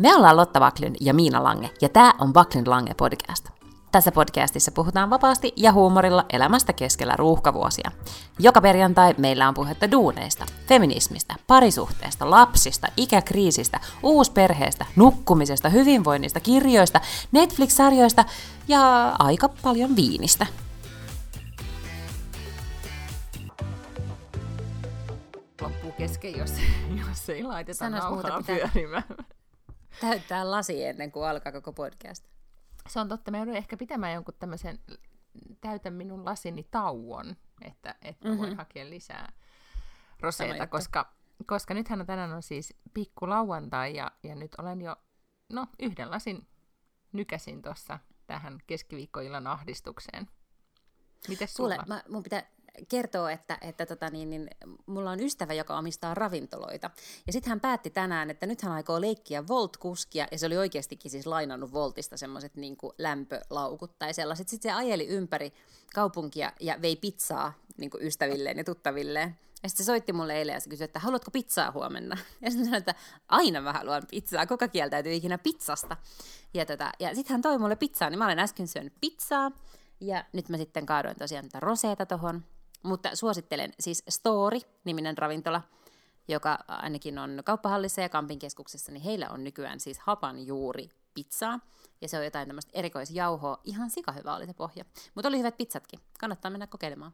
Me ollaan Lotta Vaklin ja Miina Lange, ja tämä on Vaklin Lange podcast. Tässä podcastissa puhutaan vapaasti ja huumorilla elämästä keskellä ruuhkavuosia. Joka perjantai meillä on puhetta duuneista, feminismistä, parisuhteesta, lapsista, ikäkriisistä, uusperheestä, nukkumisesta, hyvinvoinnista, kirjoista, Netflix-sarjoista ja aika paljon viinistä. loppuu kesken, jos, jos ei laiteta Sanois nauhaa pyörimään. Täyttää lasi ennen kuin alkaa koko podcast. Se on totta, me joudun ehkä pitämään jonkun tämmöisen täytä minun lasini tauon, että, että mm-hmm. voin hakea lisää roseita, koska, koska nythän on tänään on siis pikku lauantai ja, ja nyt olen jo, no yhden lasin nykäsin tuossa tähän keskiviikkoillan ahdistukseen. Mites sulla? Kuule, mä, mun pitää kertoa, että, että tota niin, niin, mulla on ystävä, joka omistaa ravintoloita. Ja sitten hän päätti tänään, että nyt hän aikoo leikkiä Volt-kuskia, ja se oli oikeastikin siis lainannut Voltista semmoiset niin lämpölaukut tai sellaiset. Sitten se ajeli ympäri kaupunkia ja vei pizzaa niin ystävilleen ja tuttavilleen. Ja sitten se soitti mulle eilen ja se kysyi, että haluatko pizzaa huomenna? Ja sitten sanoin, että aina mä haluan pizzaa, kuka kieltäytyy ikinä pizzasta. Ja, tota, ja sitten hän toi mulle pizzaa, niin mä olen äsken syönyt pizzaa. Ja nyt mä sitten kaadoin tosiaan tätä roseeta tohon. Mutta suosittelen siis Story-niminen ravintola, joka ainakin on kauppahallissa ja Kampin keskuksessa, niin heillä on nykyään siis hapanjuuri pizzaa. Ja se on jotain tämmöistä erikoisjauhoa. Ihan sikahyvä oli se pohja. Mutta oli hyvät pizzatkin. Kannattaa mennä kokeilemaan.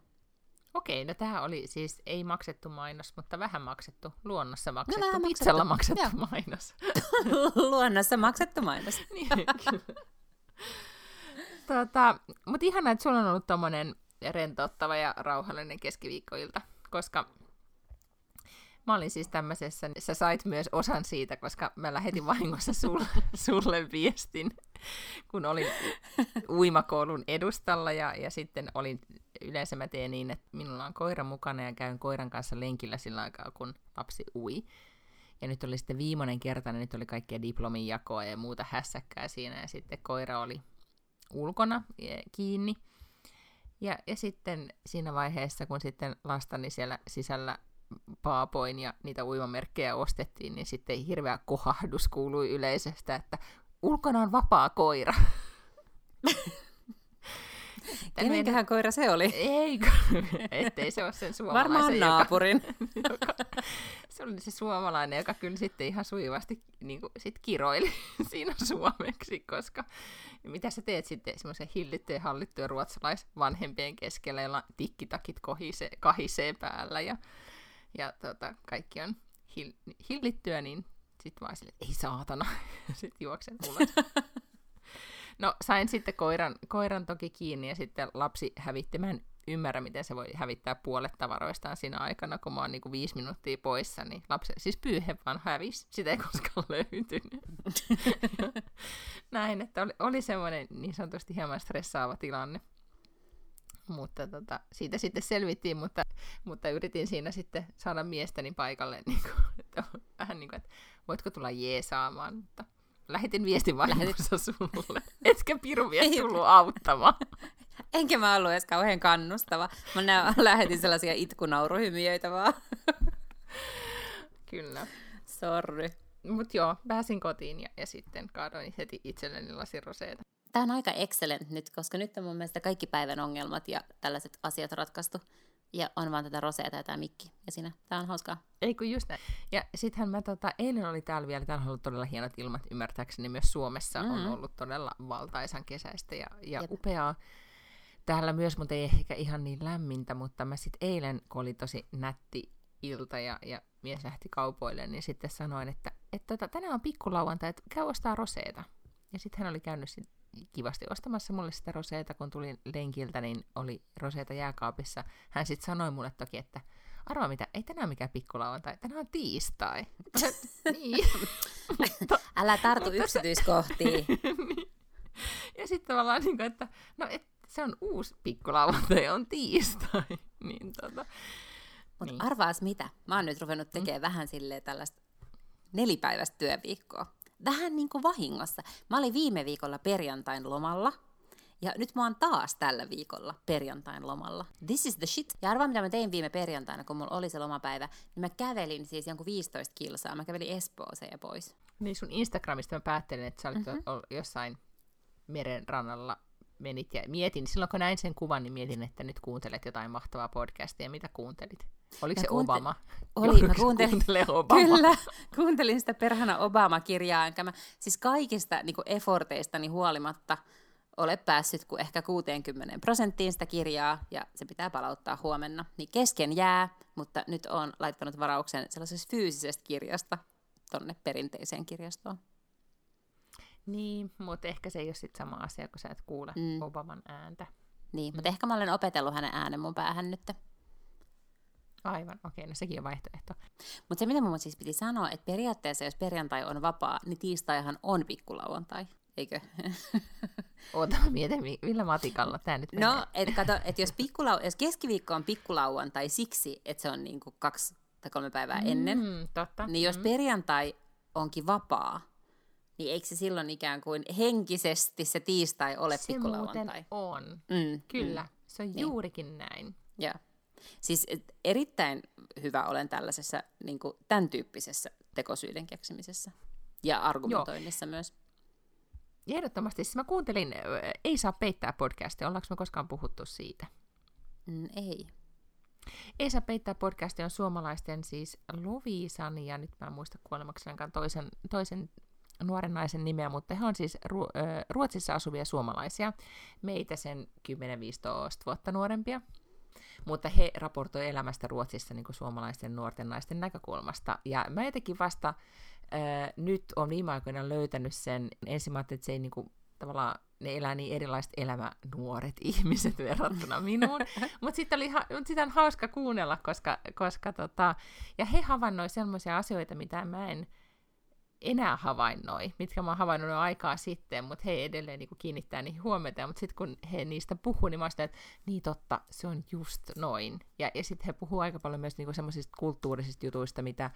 Okei, no tämä oli siis ei maksettu mainos, mutta vähän maksettu, luonnossa maksettu, vähän pizzalla maksettu, maksettu mainos. Luonnossa maksettu mainos. niin, kyllä. tota, mutta ihanaa, että sulla on ollut tommonen rentouttava ja rauhallinen keskiviikkoilta, koska mä olin siis tämmöisessä, sä sait myös osan siitä, koska mä lähetin vahingossa sulle, sulle viestin, kun olin uimakoulun edustalla ja, ja sitten olin, yleensä mä teen niin, että minulla on koira mukana ja käyn koiran kanssa lenkillä sillä aikaa, kun lapsi ui. Ja nyt oli sitten viimeinen kerta, niin nyt oli kaikkea diplomin jakoa ja muuta hässäkkää siinä, ja sitten koira oli ulkona eh, kiinni. Ja, ja sitten siinä vaiheessa, kun sitten lastani siellä sisällä paapoin ja niitä uimamerkkejä ostettiin, niin sitten hirveä kohahdus kuului yleisöstä, että ulkona on vapaa koira. Meidän- Kenenkähän koira se oli? Ei, ettei se ole sen suomalaisen, Varmaan joka, naapurin. joka, se oli se suomalainen, joka kyllä sitten ihan sujuvasti niin kuin, sit kiroili siinä suomeksi, koska mitä sä teet sitten semmoisen hillittyjen hallittujen ruotsalaisvanhempien keskellä, jolla tikkitakit kohisee, kahisee päällä ja, ja tota, kaikki on hill, hillittyä, niin sitten vaan sille, ei saatana, sitten juoksen ulos. No sain sitten koiran, koiran toki kiinni ja sitten lapsi hävitti. Ymmärrä, miten se voi hävittää puolet tavaroistaan siinä aikana, kun mä oon niinku viisi minuuttia poissa, niin lapsi, siis pyyhe vaan hävisi. Sitä ei koskaan löytynyt. Näin, että oli, oli semmoinen niin sanotusti hieman stressaava tilanne. Mutta tota, siitä sitten selvittiin, mutta, mutta yritin siinä sitten saada miestäni paikalle, niin kuin, että, vähän niin kuin, että voitko tulla jeesaamaan, mutta lähetin viestin vahingossa sulle. Etkä piru Ei. tullut auttamaan. Enkä mä ollut edes kauhean kannustava. Mä nä- lähetin sellaisia itkunauruhymiöitä vaan. Kyllä. Sorry. Mutta joo, pääsin kotiin ja, ja sitten kaadoin heti itselleni lasin roseeta. Tämä on aika excellent nyt, koska nyt on mun mielestä kaikki päivän ongelmat ja tällaiset asiat ratkaistu. Ja on vaan tätä roseeta ja tämä mikki. Ja siinä. Tämä on hauskaa. Ei kun just näin. Ja sittenhän mä tota, eilen oli täällä vielä, täällä on ollut todella hienot ilmat, ymmärtääkseni myös Suomessa mm-hmm. on ollut todella valtaisan kesäistä ja, ja Jep. upeaa. Täällä myös, mutta ei ehkä ihan niin lämmintä, mutta mä sitten eilen, kun oli tosi nätti ilta ja, ja mies lähti kaupoille, niin sitten sanoin, että, että tota, tänään on pikkulauantai, että käy ostaa roseeta. Ja sitten hän oli käynyt sit kivasti ostamassa mulle sitä roseeta, kun tulin lenkiltä, niin oli roseeta jääkaapissa. Hän sitten sanoi mulle toki, että arvaa mitä, ei tänään mikään pikkulauantai, tänään on tiistai. Niin. Mutta- Älä tartu Mutta yksityiskohtiin. niin. Ja sitten tavallaan, niin kuin, että no, et, se on uusi pikkulauantai, on tiistai. niin, tota, Mutta Niin. arvaas mitä? Mä oon nyt ruvennut tekemään vähän silleen tällaista nelipäiväistä työviikkoa. Vähän niin kuin vahingossa. Mä olin viime viikolla perjantain lomalla Ja nyt mä oon taas tällä viikolla perjantain lomalla. This is the shit. Ja arvaa, mitä mä tein viime perjantaina, kun mulla oli se lomapäivä. Niin mä kävelin siis jonkun 15 kilsaa. Mä kävelin Espooseen ja pois. Niin sun Instagramista mä päättelin, että sä olit mm-hmm. jossain meren rannalla menit ja mietin, silloin kun näin sen kuvan, niin mietin, että nyt kuuntelet jotain mahtavaa podcastia. Mitä kuuntelit? Oliko mä se kuunte- Obama? Oli, mä kuuntelin, Obama? kyllä, kuuntelin sitä perhana Obama-kirjaa, enkä mä siis kaikista niin efforteistani huolimatta ole päässyt kuin ehkä 60 prosenttiin sitä kirjaa, ja se pitää palauttaa huomenna. Niin kesken jää, mutta nyt on laittanut varauksen sellaisesta fyysisestä kirjasta tonne perinteiseen kirjastoon. Niin, mutta ehkä se ei ole sitten sama asia, kun sä et kuule mm. Obaman ääntä. Niin, mm. mutta ehkä mä olen opetellut hänen äänen mun päähän nyt. Aivan, okei, no sekin on vaihtoehto. Mutta se, mitä mun siis piti sanoa, että periaatteessa jos perjantai on vapaa, niin tiistaihan on pikkulauantai, eikö? Oota, mietin, millä matikalla tämä nyt menee. No, et kato, että jos, pikkulau- jos keskiviikko on pikkulauantai siksi, että se on niinku kaksi tai kolme päivää mm, ennen, totta. niin jos mm. perjantai onkin vapaa, niin eikö se silloin ikään kuin henkisesti se tiistai ole se pikkulauantai? on, mm, kyllä. Mm. Se on niin. juurikin näin. Joo. Siis erittäin hyvä olen tällaisessa niin kuin, tämän tyyppisessä tekosyiden keksimisessä ja argumentoinnissa Joo. myös. Ehdottomasti. Siis mä kuuntelin Ei saa peittää podcastia. Ollaanko me koskaan puhuttu siitä? Mm, ei. Ei saa peittää podcastia on suomalaisten siis Lovisan ja nyt mä en muista kuolemaksenkaan toisen, toisen nuoren naisen nimeä, mutta he on siis Ru- Ruotsissa asuvia suomalaisia, meitä sen 10-15 vuotta nuorempia. Mutta he raportoi elämästä Ruotsissa niin kuin suomalaisten nuorten naisten näkökulmasta. Ja mä jotenkin vasta ää, nyt on viime aikoina löytänyt sen, ensin että se ei niin kuin, tavallaan ne elää niin erilaiset elämä nuoret ihmiset verrattuna minuun. Mutta sitten mut sitä on hauska kuunnella, koska, koska tota, ja he havainnoi sellaisia asioita, mitä mä en enää havainnoi, mitkä mä oon havainnut jo aikaa sitten, mutta he edelleen niin kiinnittää niihin huomiota, mutta sitten kun he niistä puhuu, niin mä sitä, että niin totta, se on just noin. Ja, ja sitten he puhuu aika paljon myös niin semmoisista kulttuurisista jutuista, mitä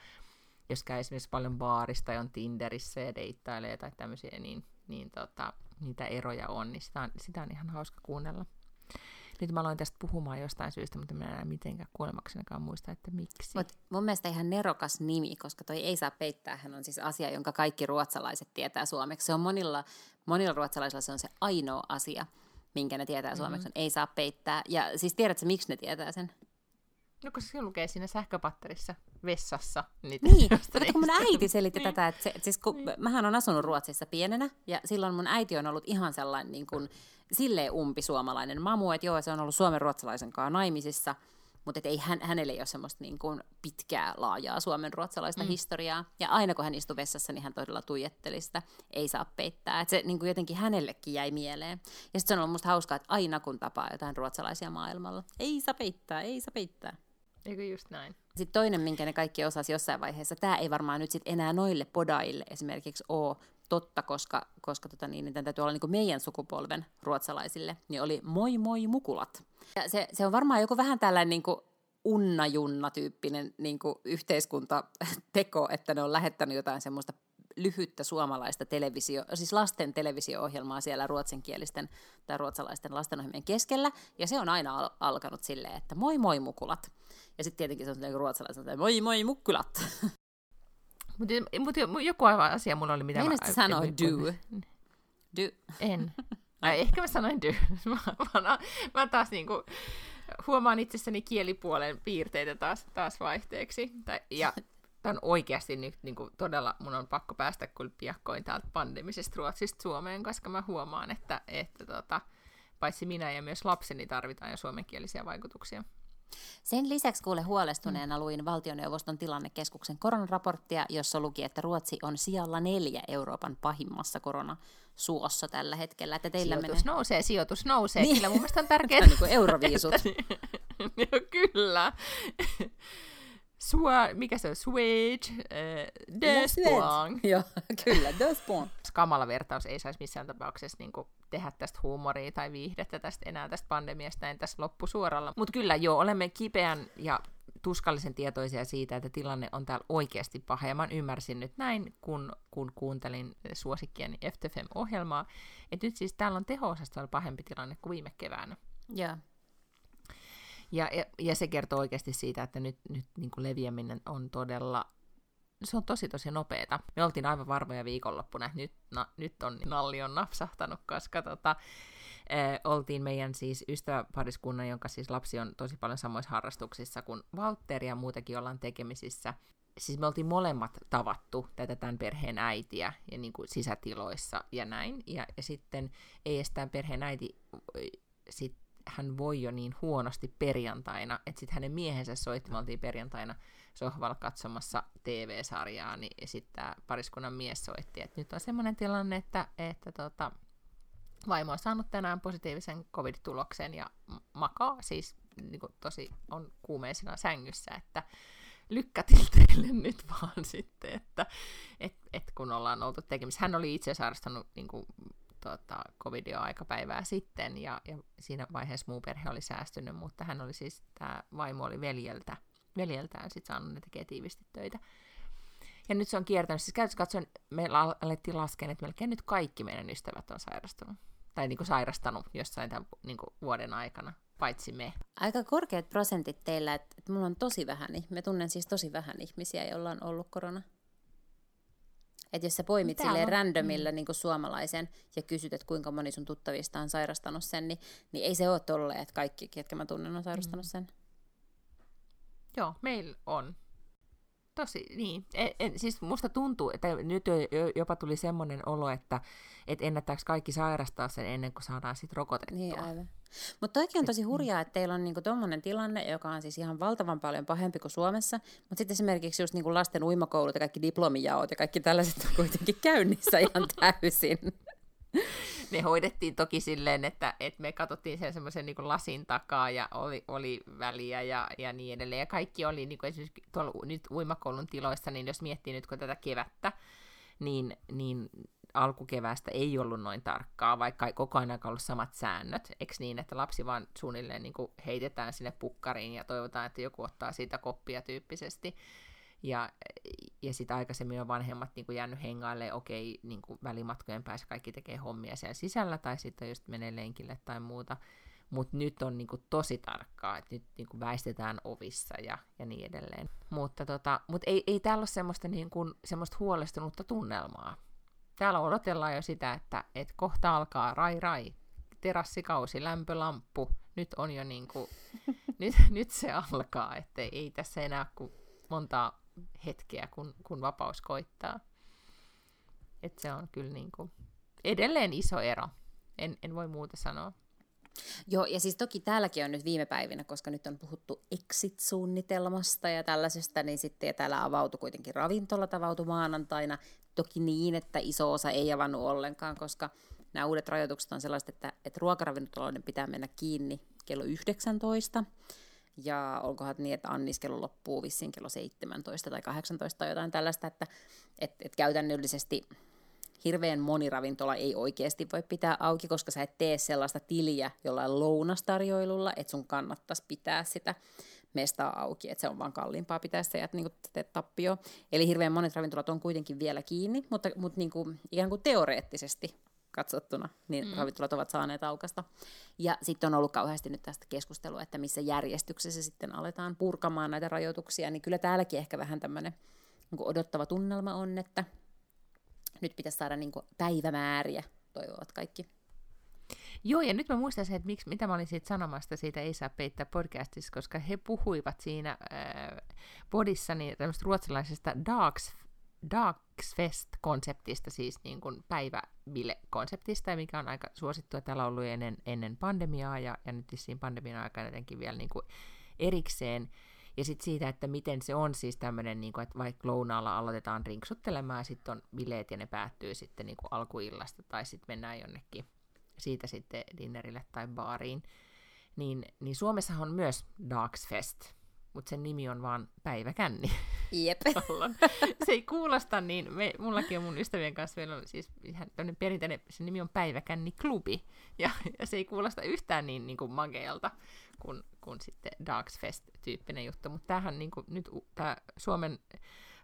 jos käy esimerkiksi paljon baarista ja on Tinderissä ja deittailee tai tämmöisiä, niin, niin tota, niitä eroja on, niin sitä on, sitä on ihan hauska kuunnella. Nyt mä aloin tästä puhumaan jostain syystä, mutta mä en enää mitenkään kuolemaksenakaan muista, että miksi. Mut mun mielestä ihan nerokas nimi, koska toi ei saa peittää, hän on siis asia, jonka kaikki ruotsalaiset tietää suomeksi. Se on monilla, monilla ruotsalaisilla se on se ainoa asia, minkä ne tietää suomeksi, mm-hmm. ei saa peittää. Ja siis tiedätkö, miksi ne tietää sen? No koska se lukee siinä sähköpatterissa vessassa. Niitä niin, kato, kun mun äiti selitti niin. tätä, että se, siis kun niin. mähän on asunut Ruotsissa pienenä, ja silloin mun äiti on ollut ihan sellainen niin kuin, silleen umpisuomalainen mamu, että joo, se on ollut suomen ruotsalaisen kanssa naimisissa, mutta ei, hän, hänelle ei ole semmoista niin kuin pitkää, laajaa suomen ruotsalaista mm. historiaa. Ja aina kun hän istui vessassa, niin hän todella tuijetteli sitä, ei saa peittää. Että se niin kuin jotenkin hänellekin jäi mieleen. Ja sitten se on ollut musta hauskaa, että aina kun tapaa jotain ruotsalaisia maailmalla, ei saa peittää, ei saa peittää. Eikö just näin? Sitten toinen, minkä ne kaikki osasi jossain vaiheessa, tämä ei varmaan nyt sit enää noille podaille esimerkiksi ole totta, koska, koska tota niin, niin täytyy olla niin meidän sukupolven ruotsalaisille, niin oli moi moi mukulat. Ja se, se on varmaan joku vähän tällainen niin kuin unna-junna-tyyppinen niin kuin yhteiskuntateko, että ne on lähettänyt jotain semmoista lyhyttä suomalaista televisio, siis lasten televisio-ohjelmaa siellä ruotsinkielisten tai ruotsalaisten lastenohjelmien keskellä, ja se on aina al- alkanut silleen, että moi moi mukulat. Ja sitten tietenkin se on ruotsalaiset, että moi moi mukkulat. Mutta mut, joku aivan asia mulla oli, mitä Meinasit mä... sanoa do. Do. En. Ai, ehkä mä sanoin do. mä, mä, mä taas niinku huomaan itsessäni kielipuolen piirteitä taas, taas vaihteeksi. Tai, ja Tämä on oikeasti nyt niin kuin, todella, mun on pakko päästä kyllä piakkoin täältä pandemisesta Ruotsista Suomeen, koska mä huomaan, että, että tota, paitsi minä ja myös lapseni tarvitaan jo suomenkielisiä vaikutuksia. Sen lisäksi kuule huolestuneena mm. luin valtioneuvoston tilannekeskuksen koronaraporttia, jossa luki, että Ruotsi on sijalla neljä Euroopan pahimmassa koronasuossa tällä hetkellä. Että teillä sijoitus menee... nousee, sijoitus nousee. Niin. Kyllä mun mielestä on tärkeää. niin kuin euroviisut. kyllä. Sua, mikä se on? Swage, äh, Despong. Joo, kyllä, Despong. Kamala vertaus ei saisi missään tapauksessa niin kuin, tehdä tästä huumoria tai viihdettä tästä enää tästä pandemiasta en tässä loppusuoralla. Mutta kyllä joo, olemme kipeän ja tuskallisen tietoisia siitä, että tilanne on täällä oikeasti paha. Ja mä ymmärsin nyt näin, kun, kun kuuntelin suosikkien FTFM-ohjelmaa, että nyt siis täällä on teho-osastolla pahempi tilanne kuin viime keväänä. Yeah. Ja, ja, ja se kertoo oikeasti siitä, että nyt, nyt niin kuin leviäminen on todella, se on tosi tosi nopeeta. Me oltiin aivan varmoja viikonloppuna, että nyt, na, nyt on nalli on napsahtanut, koska tota, äh, oltiin meidän siis ystäväpariskunnan, jonka siis lapsi on tosi paljon samoissa harrastuksissa kuin Valtteri ja muutenkin ollaan tekemisissä. Siis me oltiin molemmat tavattu tätä tämän perheen äitiä ja niin kuin sisätiloissa ja näin. Ja, ja sitten ei edes tämän perheen äiti sit hän voi jo niin huonosti perjantaina, että sitten hänen miehensä soitti, me oltiin perjantaina sohvalla katsomassa TV-sarjaa, niin sitten tämä pariskunnan mies soitti, että nyt on semmoinen tilanne, että, että tota, vaimo on saanut tänään positiivisen covid-tuloksen ja makaa siis niin kuin tosi on kuumeisena sängyssä, että lykkätil teille nyt vaan sitten, että et, et kun ollaan oltu tekemisissä. Hän oli itse sairastanut niin kuin, tota, covidia aikapäivää sitten, ja, ja siinä vaiheessa muu perhe oli säästynyt, mutta hän oli siis, tämä vaimo oli veljeltä, veljeltään sitten saanut, ne tekee tiivisti töitä. Ja nyt se on kiertänyt, siis käytössä katsoen, me alettiin laskea, että melkein nyt kaikki meidän ystävät on sairastunut. Tai niin kuin sairastanut jossain tämän niin kuin vuoden aikana, paitsi me. Aika korkeat prosentit teillä, että, että mulla on tosi vähän, me tunnen siis tosi vähän ihmisiä, joilla on ollut korona. Että jos sä poimit Täällä silleen on. randomilla niin suomalaisen ja kysyt, että kuinka moni sun tuttavista on sairastanut sen, niin, niin ei se ole tolleen, että kaikki, ketkä mä tunnen, on sairastanut mm. sen. Joo, meillä on. Tosi, niin. En, en, siis musta tuntuu, että nyt jopa tuli semmoinen olo, että et ennättääkö kaikki sairastaa sen ennen kuin saadaan sitten rokotettua. Niin, aivan. Mutta toikin on tosi hurjaa, että teillä on niinku tuommoinen tilanne, joka on siis ihan valtavan paljon pahempi kuin Suomessa, mutta sitten esimerkiksi just niinku lasten uimakoulut ja kaikki diplomijaot ja kaikki tällaiset on kuitenkin käynnissä ihan täysin. ne hoidettiin toki silleen, että, että me katsottiin sen semmoisen niin lasin takaa ja oli, oli väliä ja, ja niin edelleen. Ja kaikki oli niin kuin esimerkiksi tuolla nyt uimakoulun tiloissa, niin jos miettii nyt kun tätä kevättä, niin, niin alkukevästä ei ollut noin tarkkaa, vaikka koko ajan ollut samat säännöt. Eikö niin, että lapsi vaan suunnilleen niin kuin heitetään sinne pukkariin ja toivotaan, että joku ottaa siitä koppia tyyppisesti. Ja, ja sitten aikaisemmin on vanhemmat niin kuin jäänyt hengaille, okei, niin kuin välimatkojen päässä kaikki tekee hommia siellä sisällä, tai sitten just menee lenkille tai muuta. Mutta nyt on niin kuin, tosi tarkkaa, että nyt niin kuin, väistetään ovissa ja, ja niin edelleen. Mutta tota, mut ei, ei täällä ole semmoista, niin kuin, semmoista huolestunutta tunnelmaa. Täällä odotellaan jo sitä, että et kohta alkaa rai rai, terassikausi, lämpölamppu. Nyt on jo niin kuin, nyt, nyt se alkaa, että ei tässä enää kuin montaa hetkeä, kun, kun vapaus koittaa. Et se on kyllä niin kuin edelleen iso ero. En, en voi muuta sanoa. Joo, ja siis toki täälläkin on nyt viime päivinä, koska nyt on puhuttu exit-suunnitelmasta ja tällaisesta, niin sitten ja täällä avautui kuitenkin ravintolat avautui maanantaina. Toki niin, että iso osa ei avannut ollenkaan, koska nämä uudet rajoitukset on sellaiset, että, että ruokaravintoloiden pitää mennä kiinni kello 19. Ja onkohan niin, että anniskelu loppuu vissiin kello 17 tai 18 tai jotain tällaista, että et, et käytännöllisesti hirveän moni ravintola ei oikeasti voi pitää auki, koska sä et tee sellaista tiliä jollain lounastarjoilulla, että sun kannattaisi pitää sitä mestaa auki, että se on vaan kalliimpaa pitää sitä ja niin teet tappio. Eli hirveän monet ravintolat on kuitenkin vielä kiinni, mutta, mutta niin kuin, ikään kuin teoreettisesti katsottuna, niin mm. ravintolat ovat saaneet aukasta. Ja sitten on ollut kauheasti nyt tästä keskustelua, että missä järjestyksessä sitten aletaan purkamaan näitä rajoituksia, niin kyllä täälläkin ehkä vähän tämmöinen niin odottava tunnelma on, että nyt pitäisi saada niin kuin päivämääriä, toivovat kaikki. Joo, ja nyt mä muistan se, että miksi, mitä mä olin siitä sanomasta, siitä ei saa peittää podcastissa, koska he puhuivat siinä äh, podissa niin tämmöistä ruotsalaisesta Darks, Darksfest-konseptista, siis niin kuin päiväbile-konseptista, mikä on aika suosittua täällä ollut ennen, ennen pandemiaa, ja, ja nyt siinä pandemian aikana jotenkin vielä niin kuin erikseen. Ja sitten siitä, että miten se on siis tämmöinen, niin kuin, että vaikka lounaalla aloitetaan rinksuttelemaan, sitten on bileet ja ne päättyy sitten niin kuin alkuillasta, tai sitten mennään jonnekin siitä sitten dinnerille tai baariin. Niin, niin Suomessa on myös Darksfest, mutta sen nimi on vaan päiväkänni. Jep. Se ei kuulosta niin, me, mullakin on mun ystävien kanssa, meillä on siis ihan tämmöinen perinteinen, se nimi on Päiväkänni Klubi, ja, ja se ei kuulosta yhtään niin, niin kuin magealta kuin, kuin sitten Darks Fest-tyyppinen juttu, mutta tämähän niin kuin, nyt tämä Suomen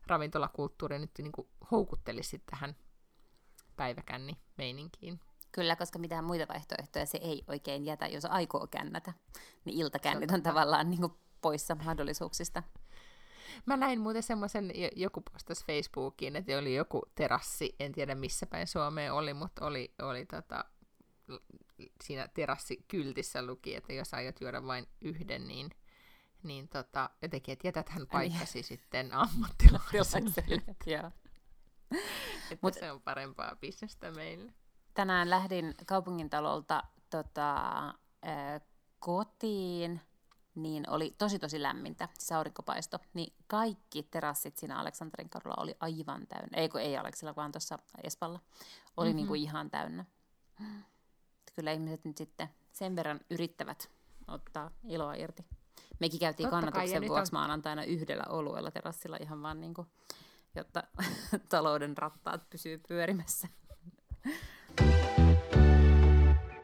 ravintolakulttuuri nyt niin kuin houkuttelisi tähän päiväkänni-meininkiin. Kyllä, koska mitään muita vaihtoehtoja se ei oikein jätä, jos aikoo kännätä. Niin iltakännit on tavallaan niin kuin poissa mahdollisuuksista. Mä näin muuten semmoisen, joku postasi Facebookiin, että oli joku terassi, en tiedä missä päin Suomeen oli, mutta oli, oli tota, siinä terassikyltissä luki, että jos aiot juoda vain yhden, niin, niin tota, jotenkin, että jätät hän paikkasi sitten ammattilaiselle. Mut, se on parempaa bisnestä meille. Tänään lähdin kaupungintalolta tota, äh, kotiin, niin oli tosi tosi lämmintä, siis aurinkopaisto, niin kaikki terassit siinä Aleksanterin kadulla oli aivan täynnä. Ei kun ei Aleksilla, vaan tuossa Espalla. Oli mm-hmm. niin kuin ihan täynnä. Kyllä ihmiset nyt sitten sen verran yrittävät ottaa iloa irti. Mekin käytiin Totta kannatuksen kai, vuoksi on... maanantaina yhdellä oluella terassilla ihan vaan niin kuin, jotta talouden rattaat pysyy pyörimässä.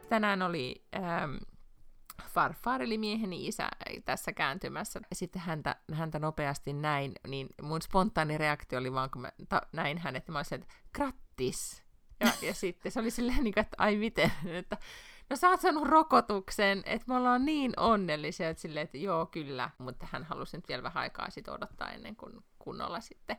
Tänään oli ähm, farfar, eli mieheni isä tässä kääntymässä. Sitten häntä, häntä nopeasti näin, niin mun spontaani reaktio oli vaan, kun mä ta- näin hänet, mä olisin, että grattis. Ja, ja sitten se oli silleen, niin että ai miten, että no sä oot saanut rokotuksen, että me ollaan niin onnellisia, että silleen, että joo kyllä, mutta hän halusi nyt vielä vähän aikaa sit odottaa ennen kuin kunnolla sitten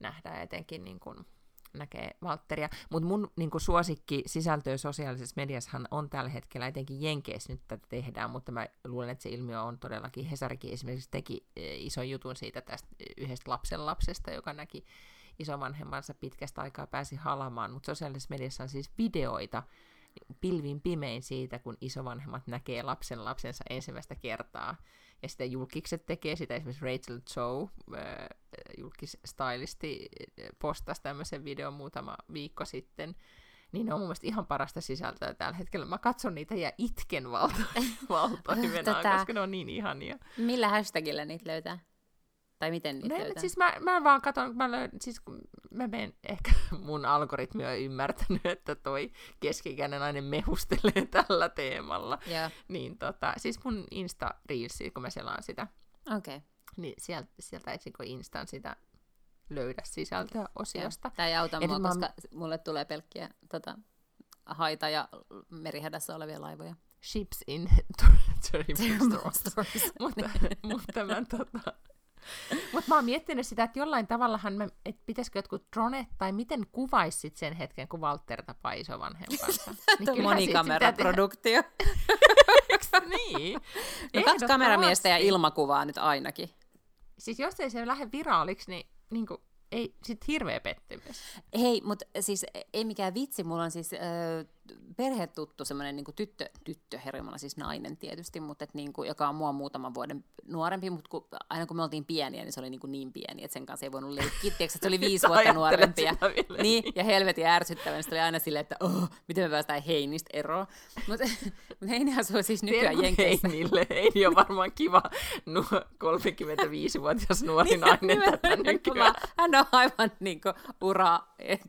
nähdään etenkin niin kuin näkee Valtteria. Mutta mun niin suosikki sisältöä sosiaalisessa mediassahan on tällä hetkellä, etenkin Jenkeissä nyt tätä tehdään, mutta mä luulen, että se ilmiö on todellakin, Hesarikin esimerkiksi teki e, ison jutun siitä tästä yhdestä lapsen lapsesta, joka näki isovanhemmansa pitkästä aikaa pääsi halamaan, mutta sosiaalisessa mediassa on siis videoita, pilvin pimein siitä, kun isovanhemmat näkee lapsen lapsensa ensimmäistä kertaa. Ja sitten julkikset tekee sitä, esimerkiksi Rachel Zoe, äh, julkisstylisti, postasi tämmöisen videon muutama viikko sitten, niin ne on mun mielestä ihan parasta sisältöä tällä hetkellä. Mä katson niitä ja itken valta, valtoimenaan, Tätä... koska ne on niin ihania. Millä hashtagillä niitä löytää? Tai miten niitä no, siis mä, mä vaan katson, mä, löydän, siis mä menen, ehkä mun algoritmi on ymmärtänyt, että toi keskikäinen nainen mehustelee tällä teemalla. Yeah. Niin tota, siis mun insta reelsi, kun mä selaan sitä. Okei. Okay. Niin sieltä, sieltä etsikö Instan sitä löydä sisältöä osiosta. Tämä ei auta mua, mä... koska mulle tulee pelkkiä tota, haita ja merihädässä olevia laivoja. Ships in terrible storms. mutta, mutta mä tota, mutta mä oon miettinyt sitä, että jollain tavallahan, mä, että pitäisikö jotkut dronet, tai miten kuvaisit sen hetken, kun Walter tapaa isovanhempansa. niin monikameraproduktio. niin? No kaksi kameramiestä ja ilmakuvaa nyt ainakin. Siis jos ei se lähde viraaliksi, niin, niin kuin, ei, sit hirveä pettymys. Hei, mutta siis ei mikään vitsi, mulla on siis äh, perhetuttu semmoinen niin tyttö, tyttö herjumalla siis nainen tietysti, mutta et, niin kuin, joka on mua muutaman vuoden nuorempi, mutta kun, aina kun me oltiin pieniä, niin se oli niin, kuin niin pieni, että sen kanssa ei voinut leikkiä. Tiedätkö, että se oli viisi vuotta nuorempi. Ja, niin, ja helvetin ärsyttävä, niin se oli aina silleen, että oh, miten me päästään Heinistä eroon. Mutta mut Heini asuu siis nykyään Jenkeissä. Heinille. Heini on varmaan kiva nu, 35-vuotias nuori niin, nainen tätä nykyään. Hän on aivan niin kuin, ura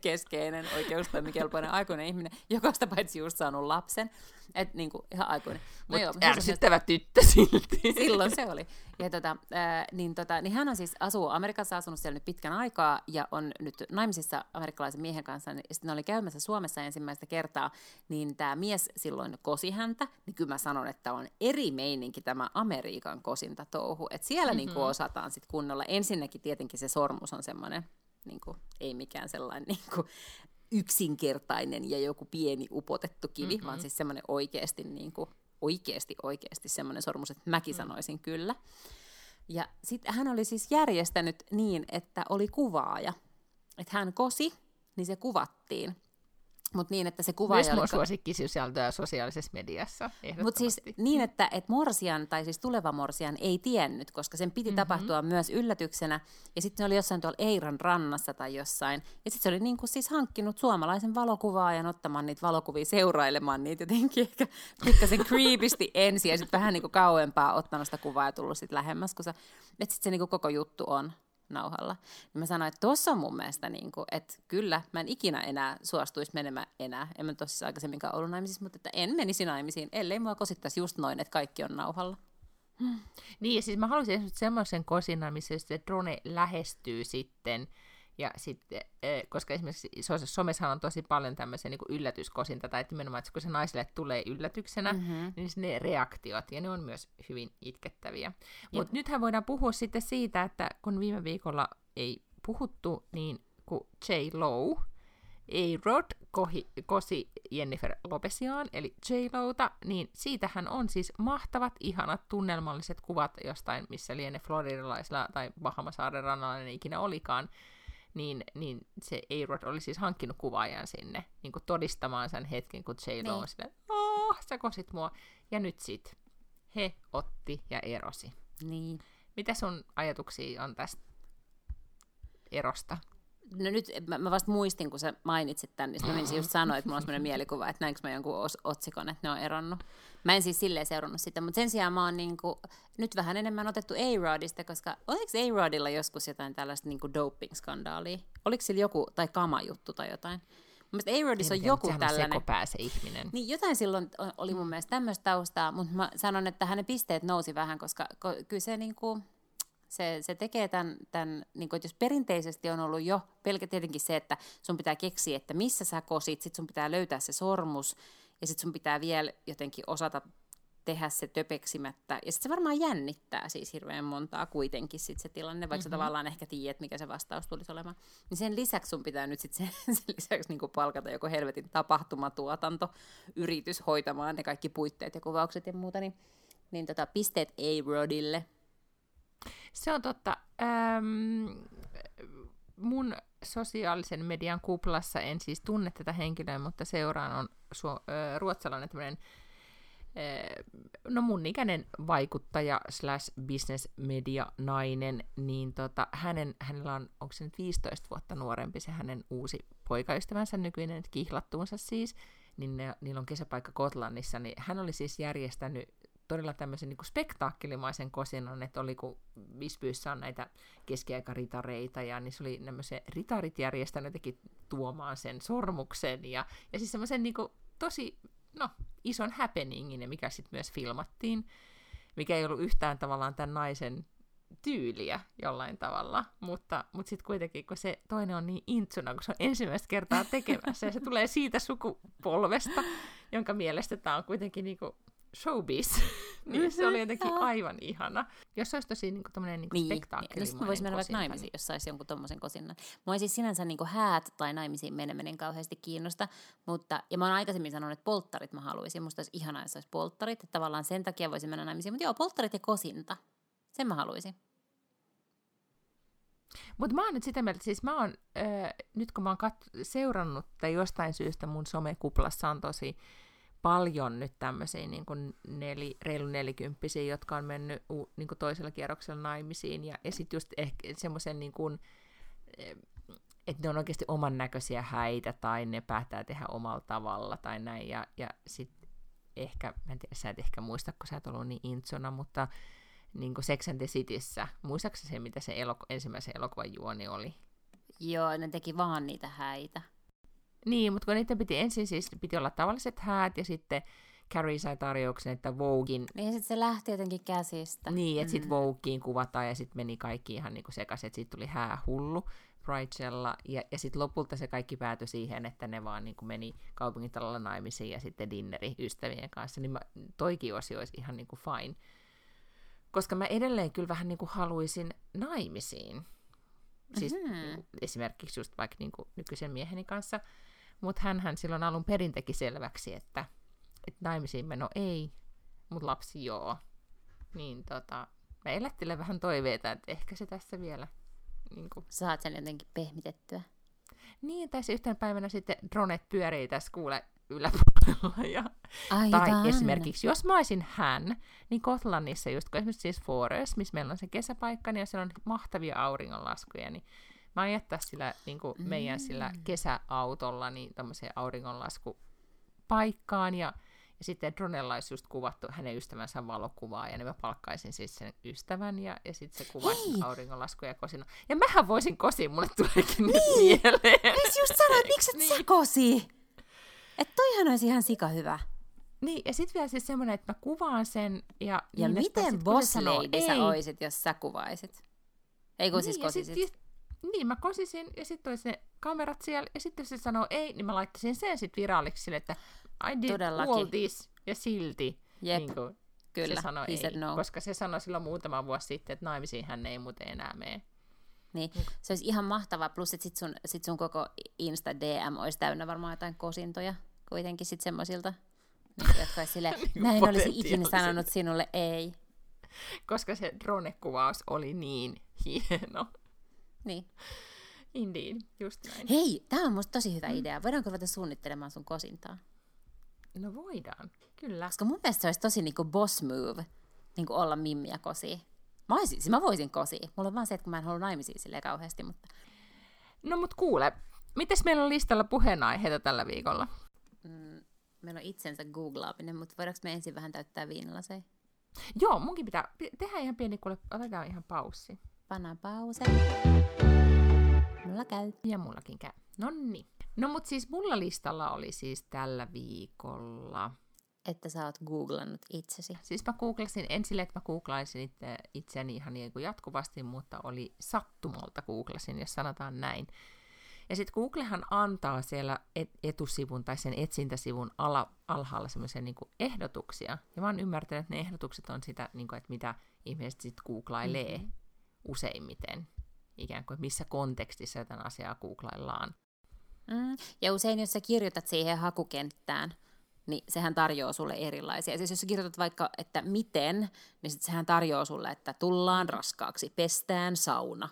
keskeinen, oikeustoimikelpoinen aikuinen ihminen, joka sitä paitsi just saanut lapsen. Et niin kuin, ihan aikuinen. No joo, ärsyttävä tyttö silti. Silloin se oli. Ja tota, äh, niin, tota, niin hän on siis asuu Amerikassa, asunut siellä nyt pitkän aikaa ja on nyt naimisissa amerikkalaisen miehen kanssa. Niin sitten oli käymässä Suomessa ensimmäistä kertaa, niin tämä mies silloin kosi häntä. Niin kyllä mä sanon, että on eri meininki tämä Amerikan kosinta touhu. Että siellä mm-hmm. niin kuin osataan sitten kunnolla. Ensinnäkin tietenkin se sormus on semmoinen niin kuin, ei mikään sellainen niin kuin, yksinkertainen ja joku pieni upotettu kivi, mm-hmm. vaan siis semmoinen oikeasti, niin kuin, oikeasti, oikeasti semmoinen sormus, että mäkin mm. sanoisin kyllä. Ja sitten hän oli siis järjestänyt niin, että oli kuvaaja. Että hän kosi, niin se kuvattiin. Mutta niin, että se kuva Myös mun suosikkisisältöä sosiaalisessa mediassa, Mutta siis niin, että et morsian, tai siis tuleva morsian, ei tiennyt, koska sen piti mm-hmm. tapahtua myös yllätyksenä. Ja sitten oli jossain tuolla Eiran rannassa tai jossain. Ja sitten se oli niin kuin siis hankkinut suomalaisen valokuvaajan ottamaan niitä valokuvia, seurailemaan niitä jotenkin ehkä pikkasen creepisti ensin. Ja sitten vähän niin kuin kauempaa ottanut sitä kuvaa ja tullut sitten lähemmäs, kun että sitten se niin kuin koko juttu on nauhalla. Niin mä sanoin, että tuossa on mun mielestä, niin kuin, että kyllä, mä en ikinä enää suostuisi menemään enää. En mä tosiaan aikaisemminkaan ollut naimisissa, mutta että en menisi naimisiin, ellei mua kosittaisi just noin, että kaikki on nauhalla. Niin, ja siis mä haluaisin semmoisen kosinan, missä se drone lähestyy sitten, ja sitten, e, koska esimerkiksi somessa on tosi paljon tämmöisiä niin yllätyskosinta, tai nimenomaan, että kun se naiselle tulee yllätyksenä, mm-hmm. niin ne reaktiot, ja ne on myös hyvin itkettäviä. Mutta nythän voidaan puhua sitten siitä, että kun viime viikolla ei puhuttu, niin kun J. Low, A-Rod kohi, kosi Jennifer Lopesiaan, eli j Lowta, niin siitähän on siis mahtavat, ihanat, tunnelmalliset kuvat jostain, missä liene floridalaisella tai Bahamasaaren rannalla ne ikinä olikaan, niin, niin se A-Rod oli siis hankkinut kuvaajan sinne niin kuin todistamaan sen hetken, kun J-Lo niin. on silleen, oh, sä kosit mua. Ja nyt sit he otti ja erosi. Niin. Mitä sun ajatuksia on tästä erosta? No nyt mä, vasta muistin, kun sä mainitsit tämän, niin mä menisin just sanoa, että mulla on sellainen mielikuva, että näinkö mä jonkun os- otsikon, että ne on eronnut. Mä en siis silleen seurannut sitä, mutta sen sijaan mä oon niinku, nyt vähän enemmän otettu A-Rodista, koska oliko A-Rodilla joskus jotain tällaista niinku doping-skandaalia? Oliko sillä joku, tai kama-juttu tai jotain? Mielestäni A-Rodissa on joku tällainen. Se ihminen. Niin jotain silloin oli mun mielestä tämmöistä taustaa, mutta mä sanon, että hänen pisteet nousi vähän, koska kyllä se niinku, se, se tekee tämän, tämän niin kuin, että jos perinteisesti on ollut jo pelkä tietenkin se, että sun pitää keksiä, että missä sä kosit, sit sun pitää löytää se sormus, ja sit sun pitää vielä jotenkin osata tehdä se töpeksimättä. Ja sitten se varmaan jännittää siis hirveän montaa kuitenkin sit se tilanne, vaikka mm-hmm. sä tavallaan ehkä tiedät, mikä se vastaus tulisi olemaan. Niin sen lisäksi sun pitää nyt sitten sen, sen lisäksi niin palkata joku helvetin tapahtumatuotanto, yritys hoitamaan ne kaikki puitteet ja kuvaukset ja muuta. Niin, niin tota, pisteet A-Rodille se on totta. Ähm, mun sosiaalisen median kuplassa en siis tunne tätä henkilöä, mutta seuraan on su- äh, ruotsalainen tämmöinen no mun ikäinen vaikuttaja slash business media nainen, niin tota, hänen, hänellä on, onko se nyt 15 vuotta nuorempi se hänen uusi poikaystävänsä nykyinen, kihlattuunsa siis, niin ne, niillä on kesäpaikka Kotlannissa, niin hän oli siis järjestänyt todella tämmöisen niin spektaakkelimaisen kosinnon, että oli kun Visbyissä on näitä keskiaikaritareita, ja niin se oli tämmöisen ritarit järjestänyt jotenkin tuomaan sen sormuksen, ja, ja siis semmoisen niin tosi, no, ison happeningin, mikä sitten myös filmattiin, mikä ei ollut yhtään tavallaan tämän naisen tyyliä jollain tavalla, mutta, mutta sitten kuitenkin, kun se toinen on niin intsuna, kun se on ensimmäistä kertaa tekemässä, ja se tulee siitä sukupolvesta, jonka mielestä tämä on kuitenkin niin kuin showbiz, niin se oli jotenkin aivan ihana. Jos se olisi tosi niin kuin, niin kuin niin, spektaakkelimainen niin, sitten voisi mennä vaikka naimisiin, jos saisi jonkun tommosen kosinnan. Mua ei siis sinänsä niin kuin häät tai naimisiin meneminen kauheasti kiinnosta, mutta, ja mä oon aikaisemmin sanonut, että polttarit mä haluaisin. Musta olisi ihanaa, jos olisi polttarit, että tavallaan sen takia voisin mennä naimisiin. Mutta joo, polttarit ja kosinta, sen mä haluaisin. Mutta mä oon nyt sitä mieltä, siis mä oon, äh, nyt kun mä oon kat- seurannut, tai jostain syystä mun somekuplassa on tosi paljon nyt tämmöisiä niin kuin neli, reilu nelikymppisiä, jotka on mennyt u, niin kuin toisella kierroksella naimisiin, ja, ja sitten just ehkä semmoisen niin eh, että ne on oikeasti oman näköisiä häitä, tai ne päättää tehdä omalla tavalla, tai näin, ja, ja sitten ehkä, mä en tiedä, sä et ehkä muista, kun sä et ollut niin intsona, mutta niin kuin Sex and the Cityssä, muistaakseni se, mitä se elok- ensimmäisen elokuvan juoni oli? Joo, ne teki vaan niitä häitä. Niin, mutta kun niiden piti ensin siis piti olla tavalliset häät ja sitten Carrie sai tarjouksen, että Voguein... Niin, sitten se lähti jotenkin käsistä. Niin, että mm. sitten Voguein kuvataan ja sitten meni kaikki ihan niinku sekaisin, että sitten tuli häähullu Bridgella, ja, ja sitten lopulta se kaikki päätyi siihen, että ne vaan niinku meni kaupungintalolla naimisiin ja sitten dinneri ystävien kanssa, niin mä, toikin osio olisi ihan niinku fine. Koska mä edelleen kyllä vähän niinku haluaisin naimisiin. Siis mm-hmm. esimerkiksi just vaikka niinku nykyisen mieheni kanssa, mutta hän silloin alun perin teki selväksi, että, että naimisiin meno ei, mutta lapsi joo. Niin tota, mä elättelen vähän toiveita, että ehkä se tässä vielä... Niin kuin... Saat sen jotenkin pehmitettyä. Niin, tai se yhtenä päivänä sitten dronet pyörii tässä kuule yläpuolella. Ja, tai esimerkiksi, jos mä olisin hän, niin Kotlannissa just, kun esimerkiksi siis Forest, missä meillä on se kesäpaikka, niin siellä on mahtavia auringonlaskuja, niin Mä oon jättää sillä niin kuin meidän sillä mm. kesäautolla niin tämmöiseen auringonlaskupaikkaan ja, Ja sitten Dronella olisi just kuvattu hänen ystävänsä valokuvaa, ja niin mä palkkaisin siis sen ystävän, ja, ja sitten se kuvaisi Hei! auringonlaskuja ja kosina. Ja mähän voisin kosia, mulle tuleekin nyt Niin! mieleen. Mä just sanoin, että miksi et Niin. sä kosi? Että toihan olisi ihan sika hyvä. Niin, ja sitten vielä siis semmoinen, että mä kuvaan sen, ja... Ja niin, miten boss lady sä oisit, jos sä kuvaisit? Ei kun siis ja sit kosisit. Niin, mä kosisin, ja sitten olisi ne kamerat siellä, ja sitten jos se sanoo ei, niin mä laittaisin sen sitten viralliksi sille, että I did Todellakin. all this, ja silti Jep, niin kuin, kyllä. se sanoi ei. no. Koska se sanoi silloin muutama vuosi sitten, että naimisiin hän ei muuten enää mene. Niin, se olisi ihan mahtavaa, plus että sit sun, sit sun koko Insta DM olisi täynnä varmaan jotain kosintoja kuitenkin sit semmoisilta, niin, jotka olisi silleen, Niin en olisi ikinä sanonut sinulle ei. Koska se drone-kuvaus oli niin hieno. Niin. Indeed, just näin. Hei, tämä on musta tosi hyvä idea. Voidaanko ruveta suunnittelemaan sun kosintaa? No voidaan, kyllä. Koska mun mielestä se olisi tosi niinku boss move, niinku olla mimmiä kosi. Mä, olisin, siis mä voisin kosi. Mulla on vaan se, että mä en halua naimisiin silleen kauheasti, mutta No mut kuule, mites meillä on listalla puheenaiheita tällä viikolla? mm, meillä on itsensä googlaaminen, mutta voidaanko me ensin vähän täyttää viinilaseja? Joo, munkin pitää pi- tehdä ihan pieni, kuule, otetaan ihan paussi. Pannaan pause. Mulla käy. Ja mullakin käy. Nonni. No mut siis mulla listalla oli siis tällä viikolla. Että sä oot googlannut itsesi. Siis mä googlasin, en sille, että mä googlaisin itse, itseäni ihan niin kuin jatkuvasti, mutta oli sattumalta googlasin, jos sanotaan näin. Ja sitten Googlehan antaa siellä et- etusivun tai sen etsintäsivun ala, alhaalla semmoisia niin ehdotuksia. Ja mä oon ymmärtänyt, että ne ehdotukset on sitä, niin kuin, että mitä ihmiset sitten googlailee mm-hmm. Useimmiten. Ikään kuin, missä kontekstissa jotain asiaa googlaillaan. Mm. Ja usein, jos sä kirjoitat siihen hakukenttään, niin sehän tarjoaa sulle erilaisia. Siis jos sä kirjoitat vaikka, että miten, niin sit sehän tarjoaa sulle, että tullaan raskaaksi, pestään sauna,